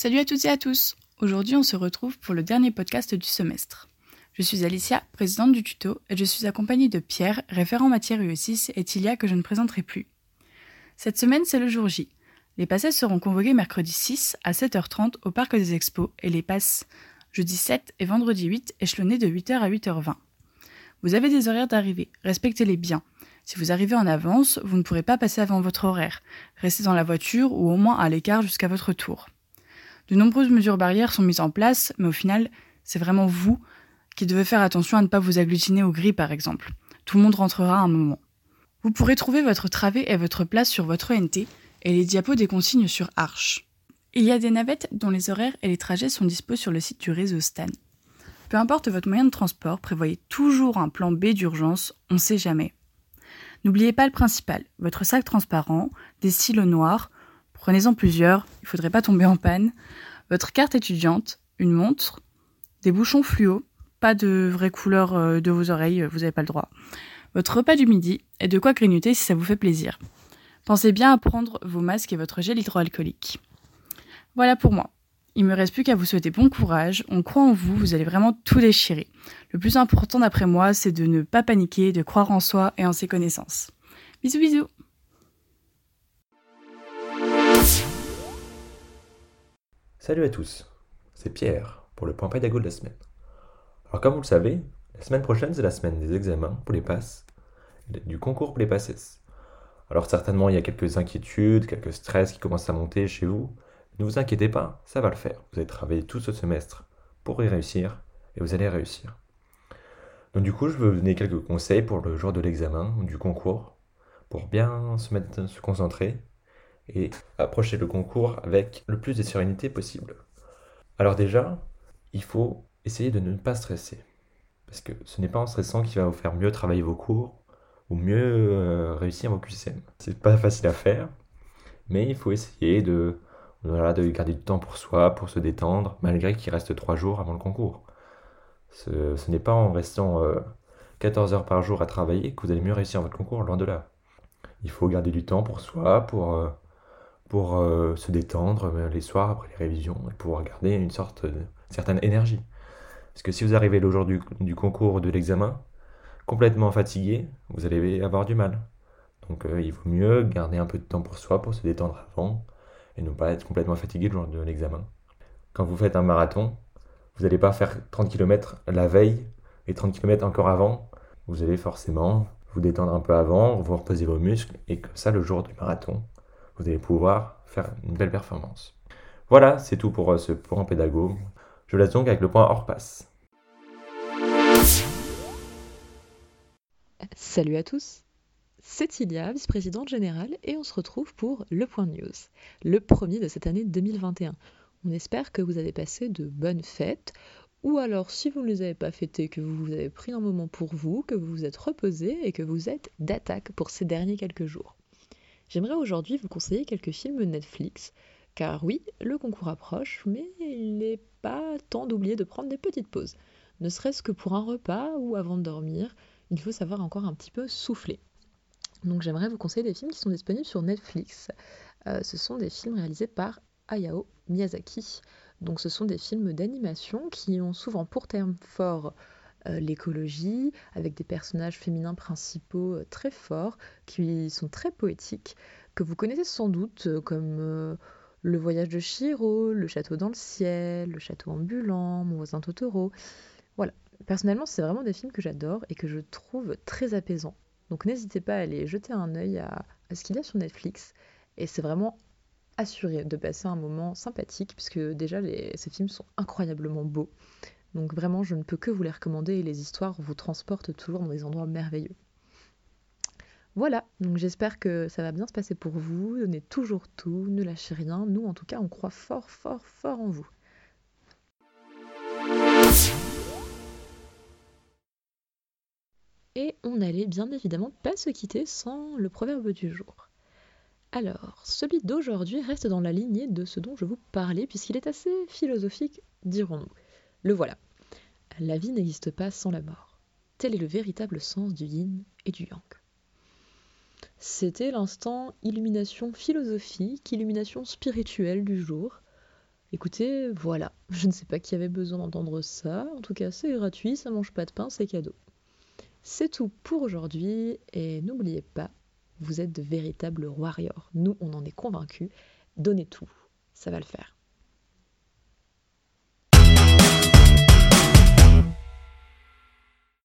Salut à toutes et à tous Aujourd'hui on se retrouve pour le dernier podcast du semestre. Je suis Alicia, présidente du tuto, et je suis accompagnée de Pierre, référent matière UE6, et Tilia que je ne présenterai plus. Cette semaine c'est le jour J. Les passes seront convoqués mercredi 6 à 7h30 au Parc des Expos et les passes jeudi 7 et vendredi 8 échelonnés de 8h à 8h20. Vous avez des horaires d'arrivée, respectez-les bien. Si vous arrivez en avance, vous ne pourrez pas passer avant votre horaire. Restez dans la voiture ou au moins à l'écart jusqu'à votre tour. De nombreuses mesures barrières sont mises en place, mais au final, c'est vraiment vous qui devez faire attention à ne pas vous agglutiner au gris, par exemple. Tout le monde rentrera un moment. Vous pourrez trouver votre travée et votre place sur votre NT et les diapos des consignes sur Arch. Il y a des navettes dont les horaires et les trajets sont disposés sur le site du réseau Stan. Peu importe votre moyen de transport, prévoyez toujours un plan B d'urgence, on ne sait jamais. N'oubliez pas le principal, votre sac transparent, des stylos noirs, Prenez-en plusieurs, il ne faudrait pas tomber en panne. Votre carte étudiante, une montre, des bouchons fluo, pas de vraie couleur euh, de vos oreilles, vous n'avez pas le droit. Votre repas du midi et de quoi grignoter si ça vous fait plaisir. Pensez bien à prendre vos masques et votre gel hydroalcoolique. Voilà pour moi. Il me reste plus qu'à vous souhaiter bon courage. On croit en vous, vous allez vraiment tout déchirer. Le plus important d'après moi, c'est de ne pas paniquer, de croire en soi et en ses connaissances. Bisous bisous Salut à tous, c'est Pierre pour le point pédago de la semaine. Alors comme vous le savez, la semaine prochaine c'est la semaine des examens pour les passes, du concours pour les passes. Alors certainement il y a quelques inquiétudes, quelques stress qui commencent à monter chez vous. Ne vous inquiétez pas, ça va le faire. Vous allez travailler tout ce semestre pour y réussir et vous allez réussir. Donc du coup je veux vous donner quelques conseils pour le jour de l'examen, du concours, pour bien se, mettre, se concentrer et approcher le concours avec le plus de sérénité possible. Alors déjà, il faut essayer de ne pas stresser. Parce que ce n'est pas en stressant qu'il va vous faire mieux travailler vos cours ou mieux euh, réussir vos QCM. C'est pas facile à faire, mais il faut essayer de, voilà, de garder du temps pour soi, pour se détendre, malgré qu'il reste 3 jours avant le concours. Ce, n'est pas en restant 14 euh, heures par jour à travailler que vous allez mieux réussir votre concours, loin de là. Il faut garder du temps pour soi, pour, euh, pour euh, se détendre euh, les soirs après les révisions et pouvoir garder une sorte de certaine énergie. Parce que si vous arrivez le jour du, concours ou de l'examen complètement fatigué, vous allez avoir du mal. Donc euh, il vaut mieux garder un peu de temps pour soi, pour se détendre avant, et ne pas être complètement fatigué le jour de l'examen. Quand vous faites un marathon, vous n'allez pas faire 30 km la veille et 30 km encore avant. Vous allez forcément vous détendre un peu avant, vous reposer vos muscles, et comme ça, le jour du marathon, vous allez pouvoir faire une belle performance. Voilà, c'est tout pour euh, ce point pédago. Je laisse donc avec le point hors passe. Salut à tous, c'est Ilia, vice-présidente générale, et on se retrouve pour le point news, le premier de cette année 2021. On espère que vous avez passé de bonnes fêtes, ou alors si vous ne les avez pas fêtées, que vous avez pris un moment pour vous, que vous vous êtes reposé et que vous êtes d'attaque pour ces derniers quelques jours. J'aimerais aujourd'hui vous conseiller quelques films Netflix, car oui, le concours approche, mais il n'est pas temps d'oublier de prendre des petites pauses. Ne serait-ce que pour un repas ou avant de dormir, il faut savoir encore un petit peu souffler. Donc j'aimerais vous conseiller des films qui sont disponibles sur Netflix. Euh, ce sont des films réalisés par Hayao Miyazaki. Donc ce sont des films d'animation qui ont souvent pour terme fort l'écologie, avec des personnages féminins principaux euh, très forts, qui sont très poétiques, que vous connaissez sans doute, euh, comme Le voyage de Shiro, Le château dans le ciel, Le château ambulant, Mon voisin Totoro. Voilà, personnellement, c'est vraiment des films que j'adore et que je trouve très apaisants. Donc n'hésitez pas à aller jeter un œil à, ce qu'il y a sur Netflix. Et c'est vraiment assuré de passer un moment sympathique, puisque déjà ces films sont incroyablement beaux. Donc vraiment, je ne peux que vous les recommander et les histoires vous transportent toujours dans des endroits merveilleux. Voilà, donc j'espère que ça va bien se passer pour vous. Donnez toujours tout, ne lâchez rien. Nous, en tout cas, on croit fort, fort, fort en vous. Et on n'allait bien évidemment pas se quitter sans le proverbe du jour. Alors, celui d'aujourd'hui reste dans la lignée de ce dont je vous parlais, puisqu'il est assez philosophique, dirons-nous. Le voilà. La vie n'existe pas sans la mort. Tel est le véritable sens du yin et du yang. C'était l'instant illumination philosophique, illumination spirituelle du jour. Écoutez, voilà, je ne sais pas qui avait besoin d'entendre ça, en tout cas c'est gratuit, ça mange pas de pain, c'est cadeau. C'est tout pour aujourd'hui et n'oubliez pas, vous êtes de véritables warriors. Nous, on en est convaincus. Donnez tout, ça va le faire.